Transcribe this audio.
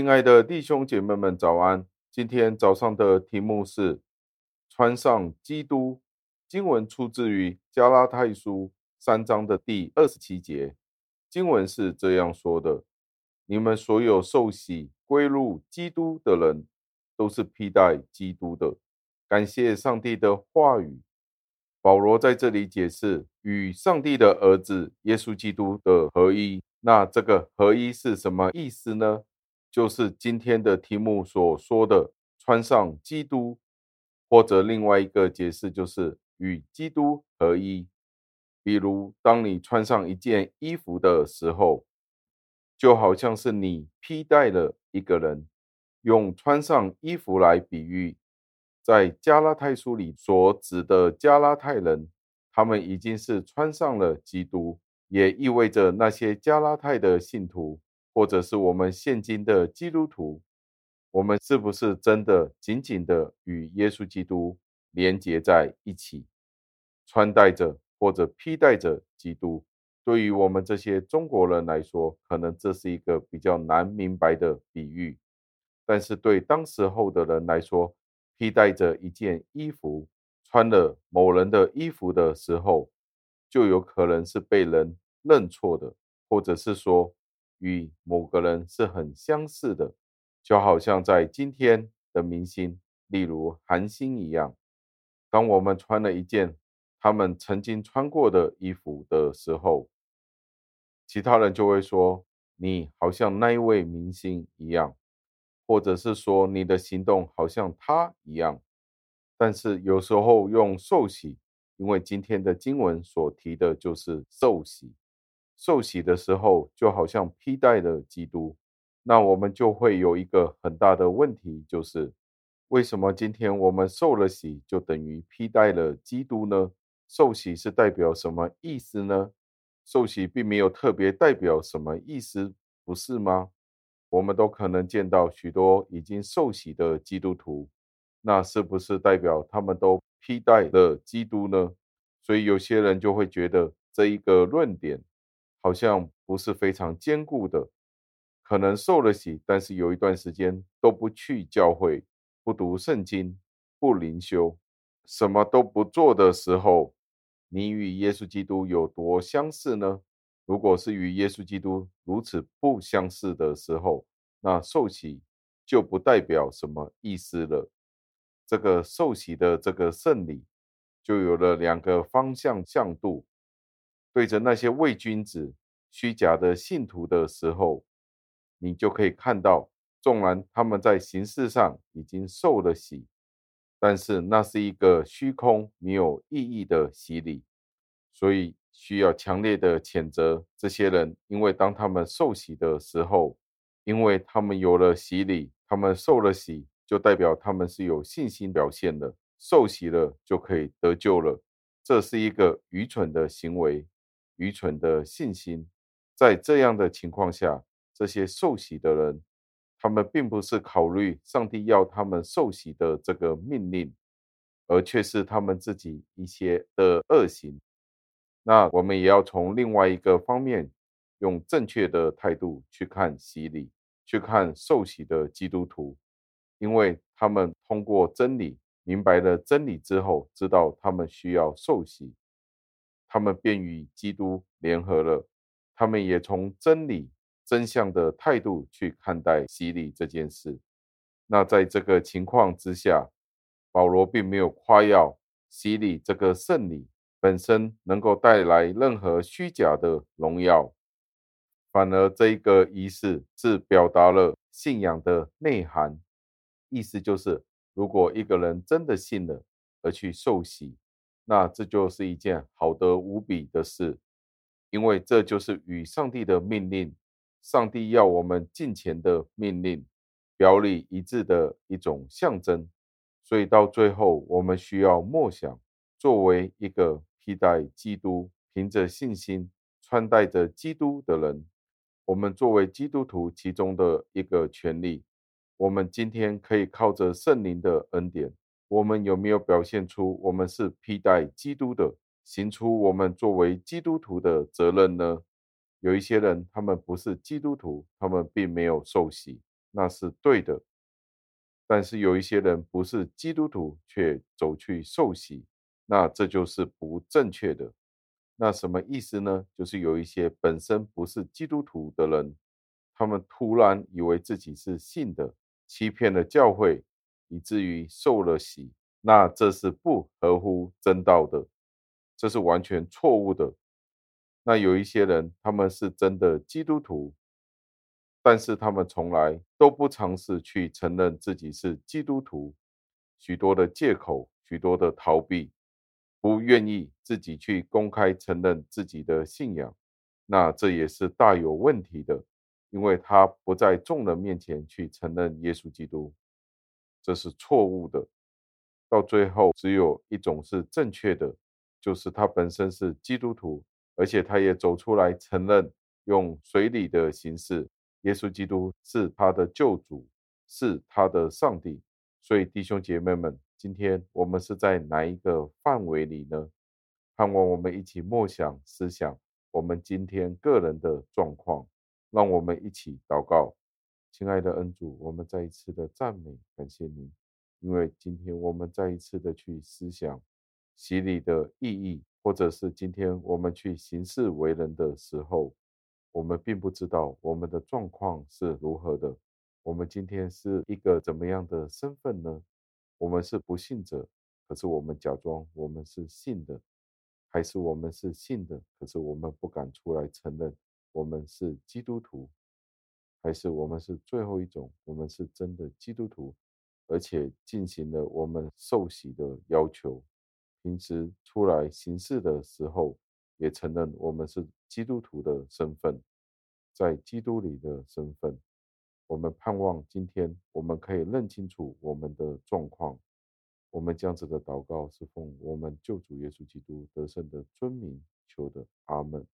亲爱的弟兄姐妹们，早安！今天早上的题目是穿上基督。经文出自于加拉太书三章的第二十七节。经文是这样说的：“你们所有受洗归入基督的人，都是披戴基督的。”感谢上帝的话语。保罗在这里解释与上帝的儿子耶稣基督的合一。那这个合一是什么意思呢？就是今天的题目所说的穿上基督，或者另外一个解释就是与基督合一。比如，当你穿上一件衣服的时候，就好像是你披戴了一个人。用穿上衣服来比喻，在加拉太书里所指的加拉太人，他们已经是穿上了基督，也意味着那些加拉太的信徒。或者是我们现今的基督徒，我们是不是真的紧紧的与耶稣基督连结在一起，穿戴着或者披戴着基督？对于我们这些中国人来说，可能这是一个比较难明白的比喻，但是对当时候的人来说，披戴着一件衣服，穿了某人的衣服的时候，就有可能是被人认错的，或者是说。与某个人是很相似的，就好像在今天的明星，例如韩星一样。当我们穿了一件他们曾经穿过的衣服的时候，其他人就会说你好像那一位明星一样，或者是说你的行动好像他一样。但是有时候用受洗，因为今天的经文所提的就是受洗。受洗的时候，就好像披戴了基督，那我们就会有一个很大的问题，就是为什么今天我们受了洗，就等于披戴了基督呢？受洗是代表什么意思呢？受洗并没有特别代表什么意思，不是吗？我们都可能见到许多已经受洗的基督徒，那是不是代表他们都披戴了基督呢？所以有些人就会觉得这一个论点。好像不是非常坚固的，可能受了洗，但是有一段时间都不去教会，不读圣经，不灵修，什么都不做的时候，你与耶稣基督有多相似呢？如果是与耶稣基督如此不相似的时候，那受洗就不代表什么意思了。这个受洗的这个圣礼，就有了两个方向向度。对着那些伪君子、虚假的信徒的时候，你就可以看到，纵然他们在形式上已经受了洗，但是那是一个虚空、没有意义的洗礼，所以需要强烈的谴责这些人，因为当他们受洗的时候，因为他们有了洗礼，他们受了洗，就代表他们是有信心表现的，受洗了就可以得救了，这是一个愚蠢的行为。愚蠢的信心，在这样的情况下，这些受洗的人，他们并不是考虑上帝要他们受洗的这个命令，而却是他们自己一些的恶行。那我们也要从另外一个方面，用正确的态度去看洗礼，去看受洗的基督徒，因为他们通过真理，明白了真理之后，知道他们需要受洗。他们便与基督联合了，他们也从真理、真相的态度去看待洗礼这件事。那在这个情况之下，保罗并没有夸耀洗礼这个圣礼本身能够带来任何虚假的荣耀，反而这一个仪式是表达了信仰的内涵，意思就是，如果一个人真的信了而去受洗。那这就是一件好的无比的事，因为这就是与上帝的命令，上帝要我们进前的命令，表里一致的一种象征。所以到最后，我们需要默想，作为一个披戴基督、凭着信心穿戴着基督的人，我们作为基督徒其中的一个权利，我们今天可以靠着圣灵的恩典。我们有没有表现出我们是披戴基督的，行出我们作为基督徒的责任呢？有一些人，他们不是基督徒，他们并没有受洗，那是对的。但是有一些人不是基督徒，却走去受洗，那这就是不正确的。那什么意思呢？就是有一些本身不是基督徒的人，他们突然以为自己是信的，欺骗了教会，以至于受了洗。那这是不合乎真道的，这是完全错误的。那有一些人，他们是真的基督徒。但是他们从来都不尝试去承认自己是基督徒，许多的借口，许多的逃避，不愿意自己去公开承认自己的信仰，那这也是大有问题的，因为他不在众人面前去承认耶稣基督，这是错误的。到最后，只有一种是正确的，就是他本身是基督徒，而且他也走出来承认，用水礼的形式。耶稣基督是他的救主，是他的上帝。所以弟兄姐妹们，今天我们是在哪一个范围里呢？盼望我们一起默想思想我们今天个人的状况，让我们一起祷告。亲爱的恩主，我们再一次的赞美感谢您，因为今天我们再一次的去思想洗礼的意义，或者是今天我们去行事为人的时候。我们并不知道我们的状况是如何的。我们今天是一个怎么样的身份呢？我们是不信者，可是我们假装我们是信的；还是我们是信的，可是我们不敢出来承认我们是基督徒；还是我们是最后一种，我们是真的基督徒，而且进行了我们受洗的要求，平时出来行事的时候。也承认我们是基督徒的身份，在基督里的身份，我们盼望今天我们可以认清楚我们的状况。我们这样子的祷告是奉我们救主耶稣基督得胜的尊名求的，阿门。